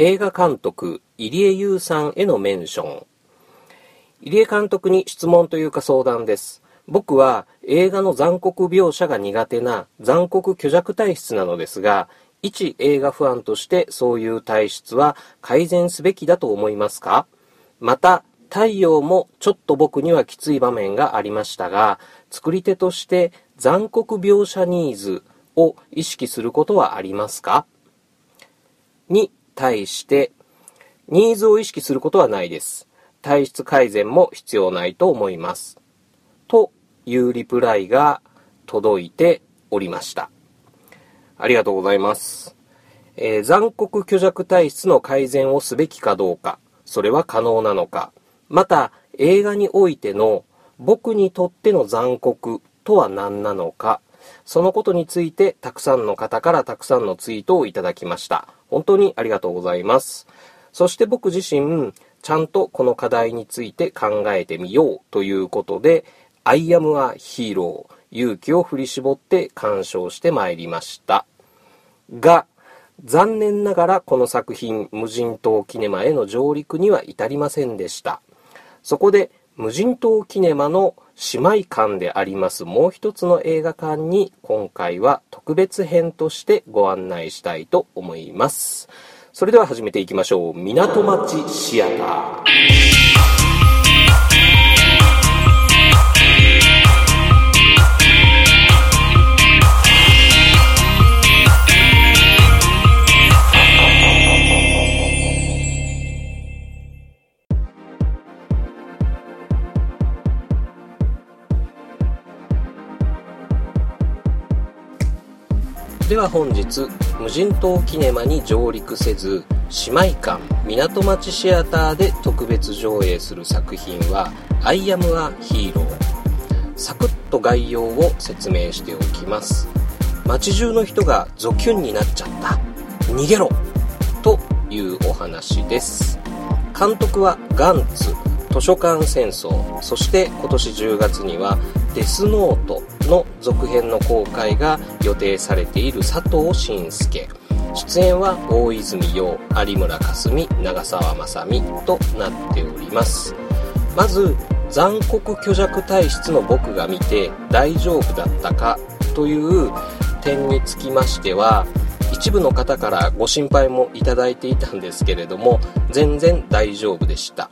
映画監督入江優さんへのメンション。入江監督に質問というか相談です。僕は映画の残酷描写が苦手な残酷虚弱体質なのですが一映画ファンとしてそういう体質は改善すべきだと思いますか？また太陽もちょっと僕にはきつい場面がありましたが作り手として残酷描写ニーズを意識することはありますか？に対して、ニーズを意識することはないです。体質改善も必要ないと思います。というリプライが届いておりました。ありがとうございます。えー、残酷虚弱体質の改善をすべきかどうか、それは可能なのか、また映画においての僕にとっての残酷とは何なのか、そのことについてたくさんの方からたくさんのツイートをいただきました。本当にありがとうございます。そして僕自身、ちゃんとこの課題について考えてみようということで、I am a hero 勇気を振り絞って鑑賞してまいりました。が、残念ながらこの作品、無人島キネマへの上陸には至りませんでした。そこで、無人島キネマの姉妹館でありますもう一つの映画館に今回は特別編としてご案内したいと思います。それでは始めていきましょう。港町シアター。では本日無人島キネマに上陸せず姉妹館港町シアターで特別上映する作品は「アイアム・ア・ヒーロー」サクッと概要を説明しておきます。街中の人がゾキュンになっちゃった。逃げろというお話です。監督はガンツ図書館戦争。そして今年10月にはデスノートの続編の公開が予定されている佐藤慎介。出演は大泉洋有村架純長澤まさみとなっております。まず残酷虚弱体質の僕が見て大丈夫だったかという点につきましては一部の方からご心配もいただいていたんですけれども全然大丈夫でした。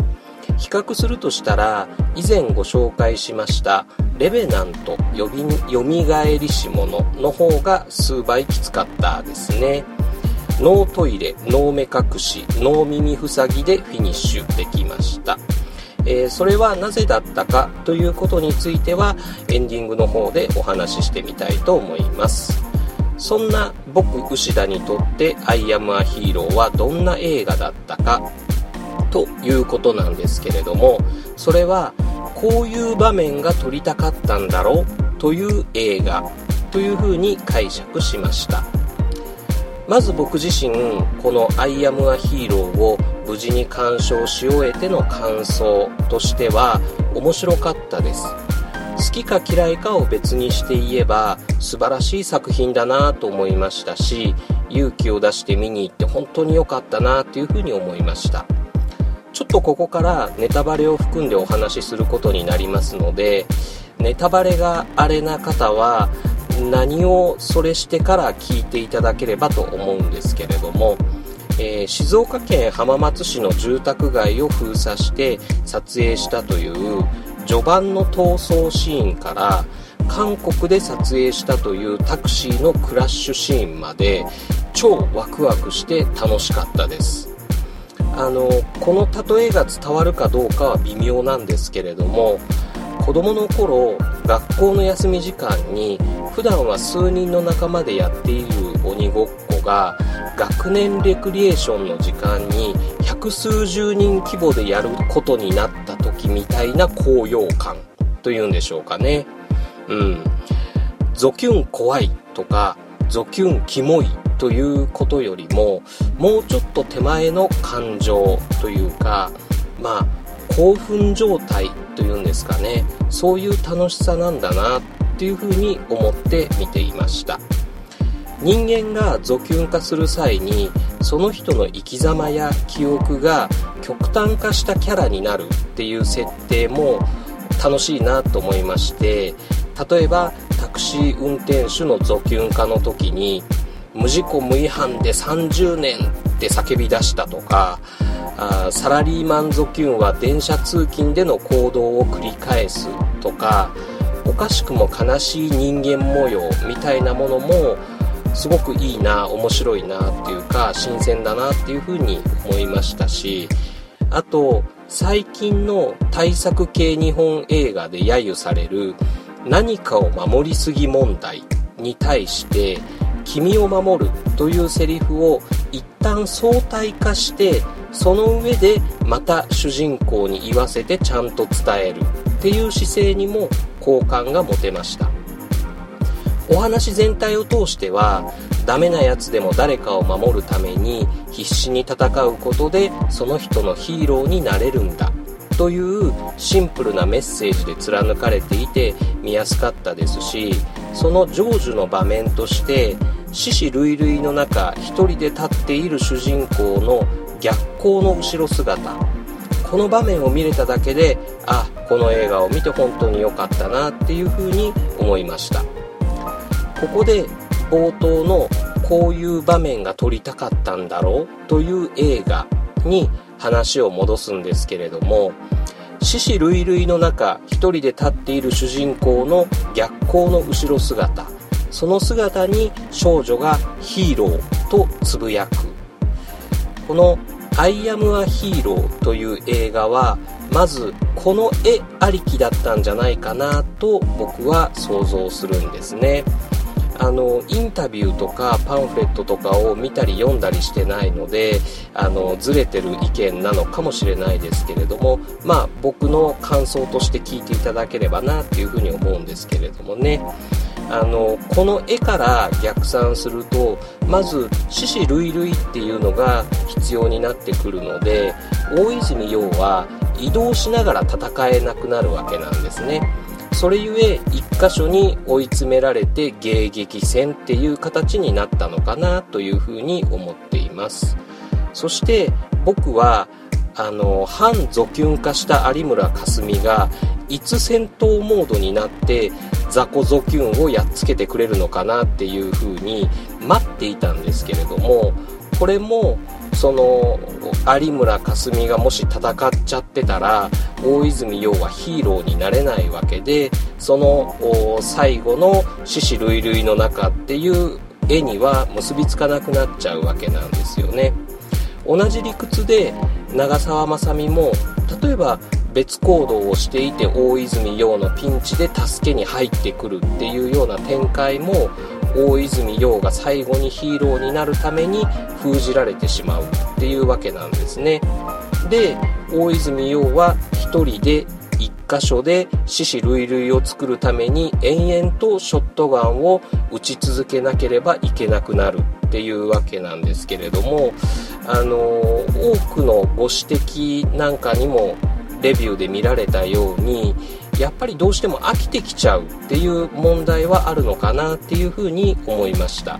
比較するとしたら以前ご紹介しましたレベナントよみがえりし者の方が数倍きつかったですね。ノートイレノー目隠しノー耳塞ぎでフィニッシュできました。えー、それはなぜだったかということについてはエンディングの方でお話ししてみたいと思います。そんな僕牛田にとって「アイアム・ア・ヒーロー」はどんな映画だったかということなんですけれどもそれはこういう場面が撮りたかったんだろうという映画というふうに解釈しました。まず僕自身この「アイアム・ア・ヒーロー」を無事に鑑賞し終えての感想としては面白かったです。好きか嫌いかを別にして言えば素晴らしい作品だなと思いましたし勇気を出して見に行って本当に良かったなというふうに思いました。ちょっとここからネタバレを含んでお話しすることになりますのでネタバレがあれな方は何をそれしてから聞いていただければと思うんですけれども、えー、静岡県浜松市の住宅街を封鎖して撮影したという序盤の逃走シーンから韓国で撮影したというタクシーのクラッシュシーンまで超ワクワクして楽しかったです。あのこの例えが伝わるかどうかは微妙なんですけれども子供の頃学校の休み時間に普段は数人の仲間でやっている鬼ごっこが学年レクリエーションの時間に百数十人規模でやることになった時みたいな高揚感というんでしょうかね。うん。ゾキュン怖いとかゾキュンキモいということよりももうちょっと手前の感情というかまあ興奮状態というんですかね。そういう楽しさなんだなっていうふうに思って見ていました。人間がゾキュン化する際にその人の生き様や記憶が極端化したキャラになるっていう設定も楽しいなと思いまして例えばタクシー運転手のゾキュン化の時に無事故無違反で30年って叫び出したとかあサラリーマンゾキュンは電車通勤での行動を繰り返すとかおかしくも悲しい人間模様みたいなものもすごくいいな面白いなっていうか新鮮だなっていうふうに思いましたしあと最近の対策系日本映画で揶揄される何かを守りすぎ問題に対して君を守るというセリフを一旦相対化してその上でまた主人公に言わせてちゃんと伝えるっていう姿勢にも好感が持てました。お話全体を通してはダメなやつでも誰かを守るために必死に戦うことでその人のヒーローになれるんだというシンプルなメッセージで貫かれていて見やすかったですしその成就の場面として死死類類の中一人で立っている主人公の逆光の後ろ姿。この場面を見れただけであこの映画を見て本当に良かったなっていうふうに思いました。ここで冒頭のこういう場面が撮りたかったんだろうという映画に話を戻すんですけれども死死類類の中一人で立っている主人公の逆光の後ろ姿。その姿に少女がヒーローとつぶやく。この「アイアム・ア・ヒーロー」という映画はまずこの絵ありきだったんじゃないかなと僕は想像するんですね。あのインタビューとかパンフレットとかを見たり読んだりしてないのであのずれてる意見なのかもしれないですけれどもまあ僕の感想として聞いていただければなっていうふうに思うんですけれどもね。あのこの絵から逆算するとまず獅子類類っていうのが必要になってくるので大泉洋は移動しながら戦えなくなるわけなんですね。それゆえ一箇所に追い詰められて迎撃戦っていう形になったのかなというふうに思っています。そして僕はあの反ゾキュン化した有村架純がいつ戦闘モードになって雑魚ゾキュンをやっつけてくれるのかなっていう風に待っていたんですけれどもこれもその有村架純がもし戦っちゃってたら大泉洋はヒーローになれないわけでその最後の獅子類類の中っていう絵には結びつかなくなっちゃうわけなんですよね。同じ理屈で長澤まさみも例えば別行動をしていて大泉洋のピンチで助けに入ってくるっていうような展開も大泉洋が最後にヒーローになるために封じられてしまうっていうわけなんですね。で大泉洋は1人で1箇所で獅子類類を作るために延々とショットガンを撃ち続けなければいけなくなるっていうわけなんですけれどもあの多くのご指摘なんかにもレビューで見られたようにやっぱりどうしても飽きてきちゃうっていう問題はあるのかなっていうふうに思いました。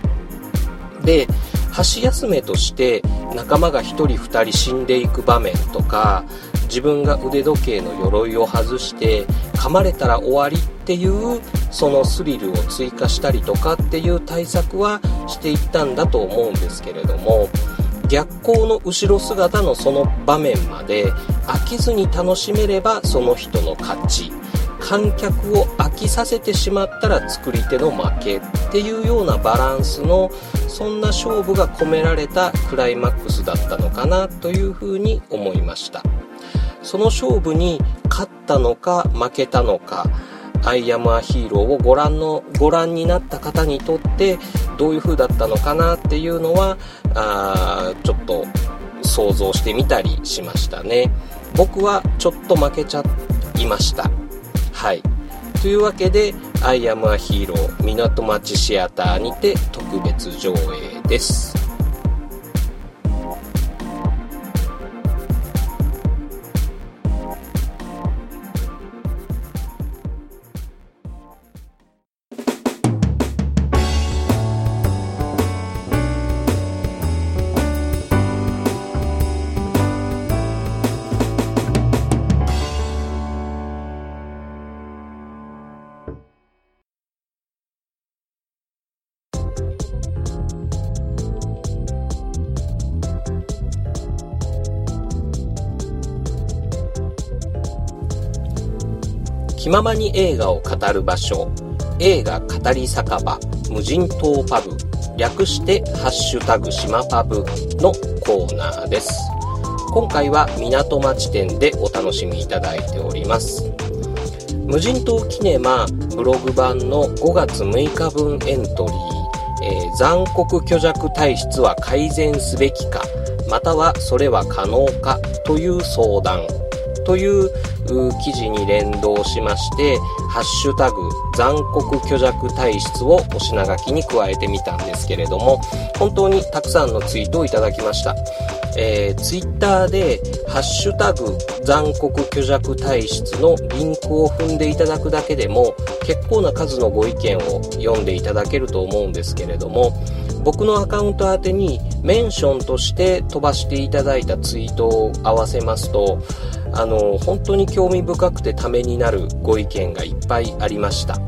で箸休めとして仲間が1人2人死んでいく場面とか自分が腕時計の鎧を外して噛まれたら終わりっていうそのスリルを追加したりとかっていう対策はしていったんだと思うんですけれども逆光の後ろ姿のその場面まで飽きずに楽しめればその人の勝ち観客を飽きさせてしまったら作り手の負けっていうようなバランスのそんな勝負が込められたクライマックスだったのかなというふうに思いました。その勝負に勝ったのか負けたのかアイアムアヒーローをご覧のご覧になった方にとってどういう風だったのかなっていうのはあちょっと想像してみたりしましたね。僕はちょっと負けちゃいました。はい。というわけで「アイアムアヒーロー港町シアター」にて特別上映です。気ままに映画を語る場所。映画語り酒場。無人島パブ。略してハッシュタグ島パブのコーナーです。今回は港町店でお楽しみいただいております。無人島キネマブログ版の5月6日分エントリー、えー、残酷虚弱体質は改善すべきかまたはそれは可能かという相談。という記事に連動しまして、ハッシュタグ残酷虚弱体質をお品書きに加えてみたんですけれども、本当にたくさんのツイートをいただきました。えー、ツイッターで、ハッシュタグ残酷虚弱体質のリンクを踏んでいただくだけでも、結構な数のご意見を読んでいただけると思うんですけれども、僕のアカウント宛てにメンションとして飛ばしていただいたツイートを合わせますと、あの、本当に興味深くてためになるご意見がいっぱいありました。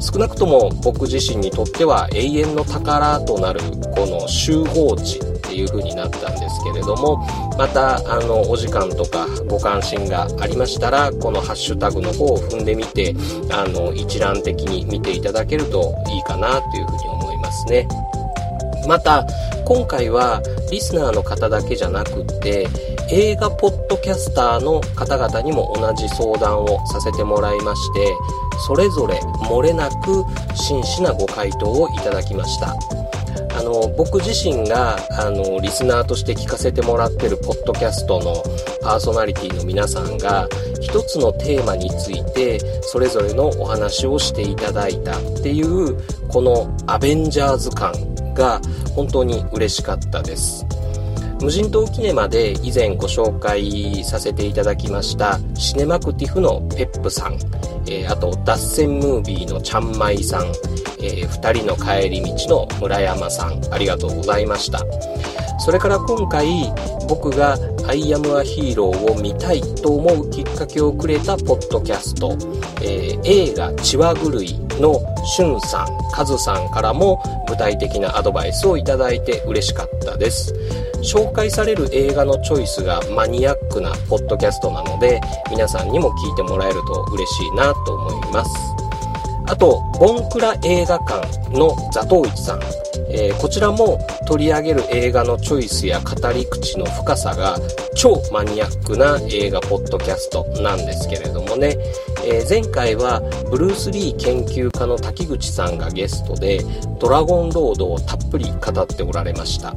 少なくとも僕自身にとっては永遠の宝となるこの集合値っていう風になったんですけれどもまたあのお時間とかご関心がありましたらこのハッシュタグの方を踏んでみてあの一覧的に見ていただけるといいかなという風に思いますね。また、今回はリスナーの方だけじゃなくって、映画ポッドキャスターの方々にも同じ相談をさせてもらいまして、それぞれ漏れなく真摯なご回答をいただきました。の、僕自身が、あの、リスナーとして聞かせてもらってるポッドキャストのパーソナリティの皆さんが、一つのテーマについて、それぞれのお話をしていただいたっていう、このアベンジャーズ感が本当に嬉しかったです。無人島キネマで以前ご紹介させていただきましたシネマクティフのペップさん、えー、あと脱線ムービーのちゃんまいさん、えー、2人の帰り道の村山さん。ありがとうございました。それから今回僕が「アイアムアヒーロー」を見たいと思うきっかけをくれたポッドキャスト、えー、映画「血は狂い」のしゅんさん、かずさんからも具体的なアドバイスをいただいて嬉しかったです。紹介される映画のチョイスがマニアックなポッドキャストなので皆さんにも聞いてもらえると嬉しいなと思います。あと、ボンクラ映画館のザトウイチさん、えー、こちらも取り上げる映画のチョイスや語り口の深さが超マニアックな映画ポッドキャストなんですけれどもね、えー、前回はブルース・リー研究家の滝口さんがゲストでドラゴンロードをたっぷり語っておられました。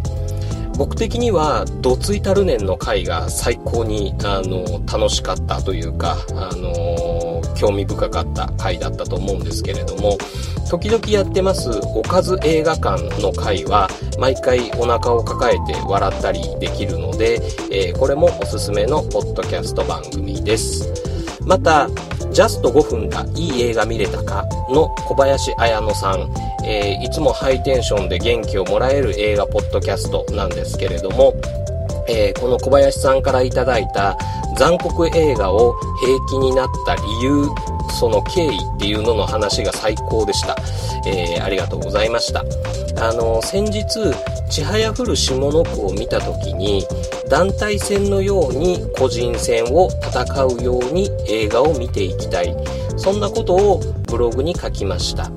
僕的にはどついたる年の回が最高にあの楽しかったというかあの興味深かった回だったと思うんですけれども時々やってますおかず映画館の回は毎回お腹を抱えて笑ったりできるので、えー、これもおすすめのポッドキャスト番組です。またジャスト5分だ、いい映画見れたかの小林彩乃さん、えー、いつもハイテンションで元気をもらえる映画ポッドキャストなんですけれども、えー、この小林さんからいただいた残酷映画を平気になった理由、その経緯っていうのの話が最高でした。えー、ありがとうございました。あの、先日、ちはやふる下の句を見た時に、団体戦のように個人戦を戦うように映画を見ていきたい。そんなことをブログに書きました。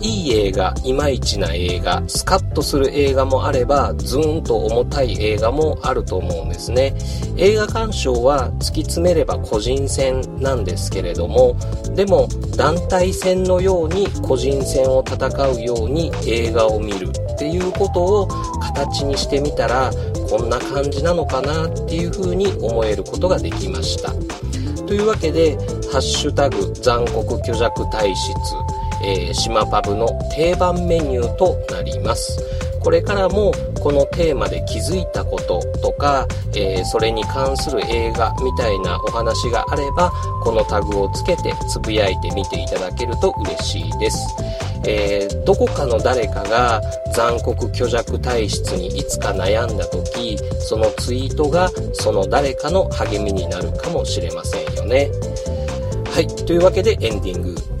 いい映画、いまいちな映画、スカッとする映画もあれば、ズーンと重たい映画もあると思うんですね。映画鑑賞は突き詰めれば個人戦なんですけれども、でも団体戦のように個人戦を戦うように映画を見るっていうことを形にしてみたら、こんな感じなのかなっていうふうに思えることができました。というわけで、ハッシュタグ残酷虚弱体質、えー、島パブの定番メニューとなります。これからもこのテーマで気づいたこととか、えー、それに関する映画みたいなお話があれば、このタグをつけてつぶやいてみていただけると嬉しいです。えー、どこかの誰かが残酷虚弱体質にいつか悩んだ時、そのツイートがその誰かの励みになるかもしれませんよね。はい、というわけでエンディング。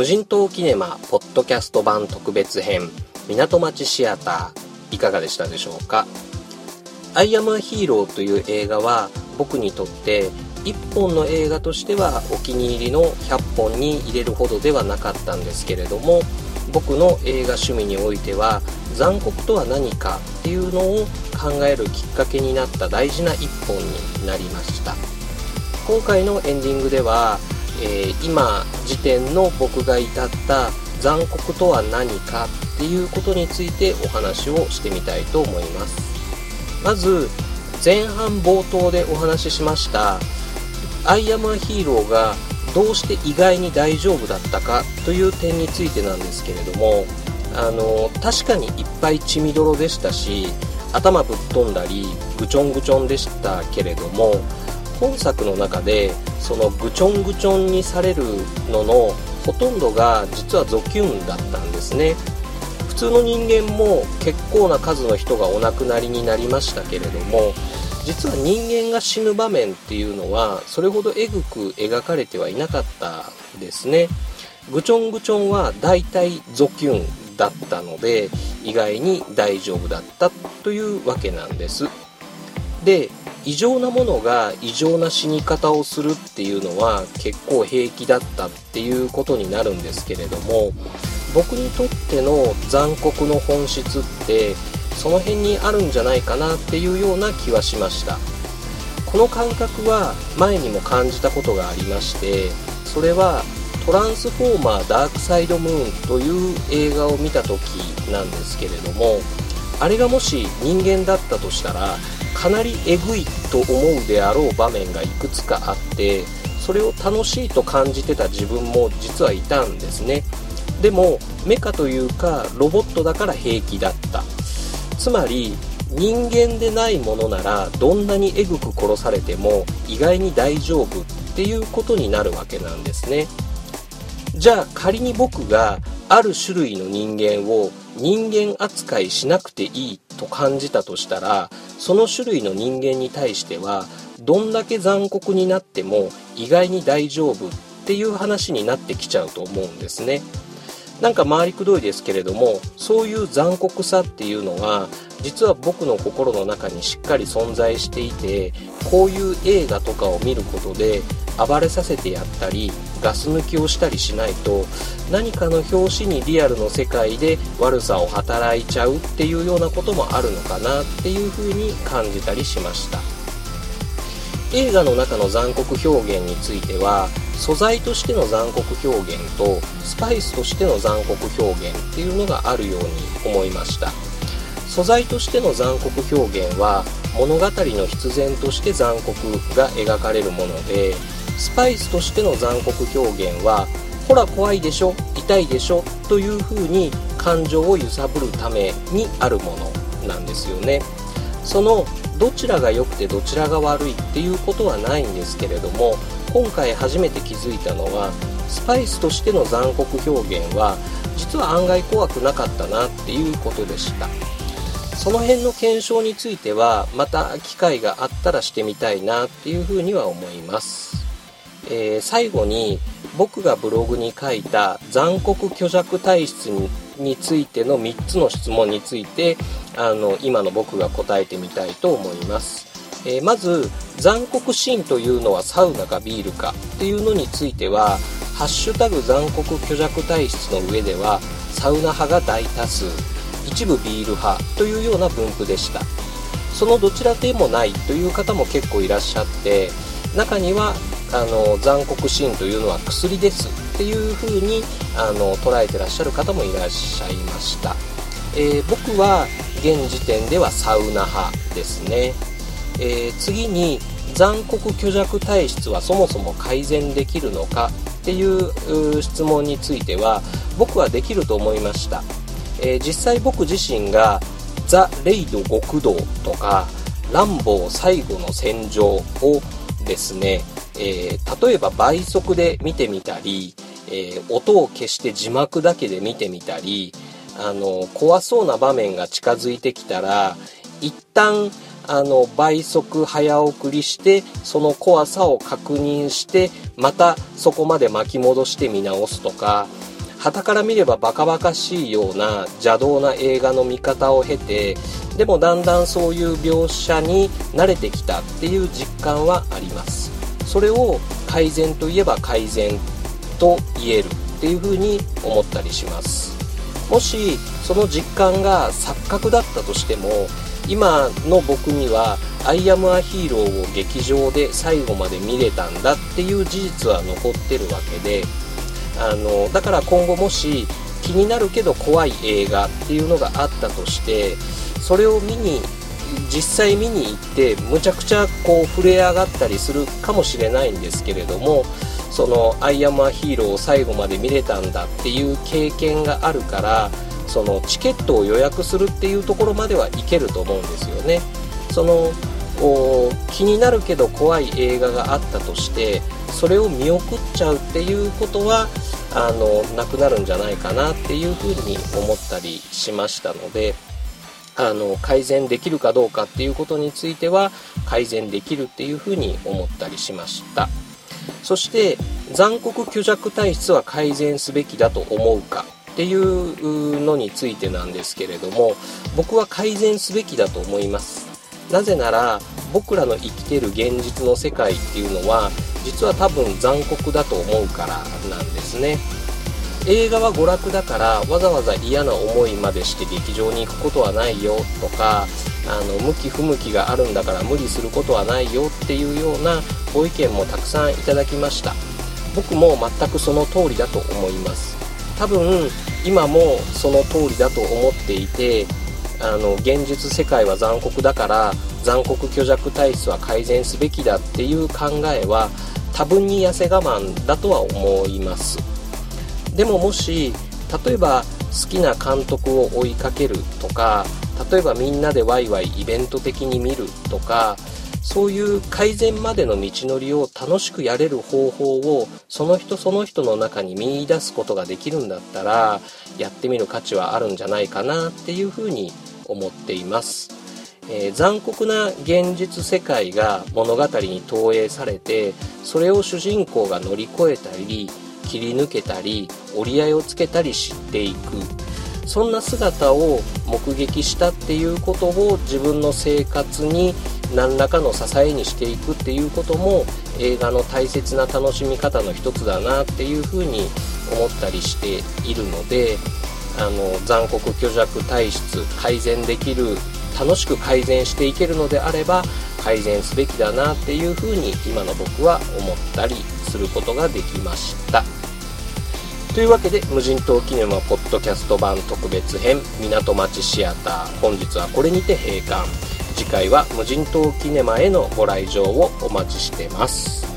無人島キネマポッドキャスト版特別編港町シアターいかがでしたでしょうか「アイアム・ア・ヒーロー」という映画は僕にとって1本の映画としてはお気に入りの100本に入れるほどではなかったんですけれども僕の映画趣味においては残酷とは何かっていうのを考えるきっかけになった大事な1本になりました。今回のエンディングでは、えー、今時点の僕が至った残酷とは何かっていうことについてお話をしてみたいと思います。まず前半冒頭でお話ししましたアイアムアヒーローがどうして意外に大丈夫だったかという点についてなんですけれどもあの確かにいっぱい血みどろでしたし頭ぶっ飛んだりぐちょんぐちょんでしたけれども本作の中でそのぐちょんぐちょんにされるののほとんどが実はゾキュンだったんですね。普通の人間も結構な数の人がお亡くなりになりましたけれども実は人間が死ぬ場面っていうのはそれほどえぐく描かれてはいなかったですね。ぐちょんぐちょんはだいたいゾキュンだったので意外に大丈夫だったというわけなんです。で異常なものが異常な死に方をするっていうのは結構平気だったっていうことになるんですけれども僕にとっての残酷の本質ってその辺にあるんじゃないかなっていうような気はしました。この感覚は前にも感じたことがありましてそれはトランスフォーマーダークサイドムーンという映画を見た時なんですけれどもあれがもし人間だったとしたらかなりえぐいと思うであろう場面がいくつかあってそれを楽しいと感じてた自分も実はいたんですね。でもメカというかロボットだから平気だった。つまり人間でないものならどんなにえぐく殺されても意外に大丈夫っていうことになるわけなんですね。じゃあ仮に僕がある種類の人間を人間扱いしなくていいと感じたとしたらその種類の人間に対してはどんだけ残酷になっても意外に大丈夫っていう話になってきちゃうと思うんですね。なんか回りくどいですけれどもそういう残酷さっていうのは実は僕の心の中にしっかり存在していてこういう映画とかを見ることで暴れさせてやったりガス抜きをしたりしないと何かの表紙にリアルの世界で悪さを働いちゃうっていうようなこともあるのかなっていうふうに感じたりしました。映画の中の残酷表現については素材としての残酷表現とスパイスとしての残酷表現っていうのがあるように思いました。素材としての残酷表現は物語の必然として残酷が描かれるものでスパイスとしての残酷表現はほら怖いでしょ痛いでしょというふうに感情を揺さぶるためにあるものなんですよね。そのどちらが良くてどちらが悪いっていうことはないんですけれども今回初めて気づいたのはスパイスとしての残酷表現は実は案外怖くなかったなっていうことでした。その辺の検証についてはまた機会があったらしてみたいなっていうふうには思います、えー、最後に僕がブログに書いた残酷虚弱体質についての3つの質問についてあの今の僕が答えてみたいと思います。えー、まず残酷シーンというのはサウナかビールかっていうのについては「ハッシュタグ残酷虚弱体質」の上ではサウナ派が大多数一部ビール派というような分布でした。そのどちらでもないという方も結構いらっしゃって中にはあの残酷シーンというのは薬ですっていう風にあに捉えてらっしゃる方もいらっしゃいました、えー、僕は現時点ではサウナ派ですね。えー、次に残酷虚弱体質はそもそも改善できるのかっていう質問については僕はできると思いました、えー、実際僕自身が「ザ・レイド極道」とか「ランボー最後の戦場」をですね、えー、例えば倍速で見てみたり、えー、音を消して字幕だけで見てみたりあの怖そうな場面が近づいてきたら一旦あの倍速早送りしてその怖さを確認してまたそこまで巻き戻して見直すとか旗から見ればバカバカしいような邪道な映画の見方を経てでもだんだんそういう描写に慣れてきたっていう実感はあります。それを改善といえば改善と言えるっていうふうに思ったりします。もしその実感が錯覚だったとしても今の僕には「アイアム・ア・ヒーロー」を劇場で最後まで見れたんだっていう事実は残ってるわけであのだから今後もし気になるけど怖い映画っていうのがあったとしてそれを見に実際見に行ってむちゃくちゃこう触れ上がったりするかもしれないんですけれどもその「アイアム・ア・ヒーロー」を最後まで見れたんだっていう経験があるからそのチケットを予約するっていうところまではいけると思うんですよね。その気になるけど怖い映画があったとしてそれを見送っちゃうっていうことはあのなくなるんじゃないかなっていうふうに思ったりしましたのであの改善できるかどうかっていうことについては改善できるっていうふうに思ったりしました。そして残酷虚弱体質は改善すべきだと思うかっていうのについてなんですけれども僕は改善すべきだと思います。なぜなら僕らの生きてる現実の世界っていうのは実は多分残酷だと思うからなんですね。映画は娯楽だからわざわざ嫌な思いまでして劇場に行くことはないよとかあの向き不向きがあるんだから無理することはないよっていうようなご意見もたくさんいただきました。僕も全くその通りだと思います。多分今もその通りだと思っていてあの現実世界は残酷だから残酷虚弱体質は改善すべきだっていう考えは多分に痩せ我慢だとは思います。でももし例えば好きな監督を追いかけるとか例えばみんなでワイワイイベント的に見るとかそういう改善までの道のりを楽しくやれる方法をその人その人の中に見いだすことができるんだったらやってみる価値はあるんじゃないかなっていうふうに思っています。えー、残酷な現実世界が物語に投影されてそれを主人公が乗り越えたり切り抜けたり折り合いをつけたり知っていく。そんな姿を目撃したっていうことを自分の生活に何らかの支えにしていくっていうことも映画の大切な楽しみ方の一つだなっていうふうに思ったりしているのであの残酷虚弱体質改善できる楽しく改善していけるのであれば改善すべきだなっていうふうに今の僕は思ったりすることができました。というわけで無人島キネマポッドキャスト版特別編港町シアター本日はこれにて閉館。次回は無人島キネマへのご来場をお待ちしてます。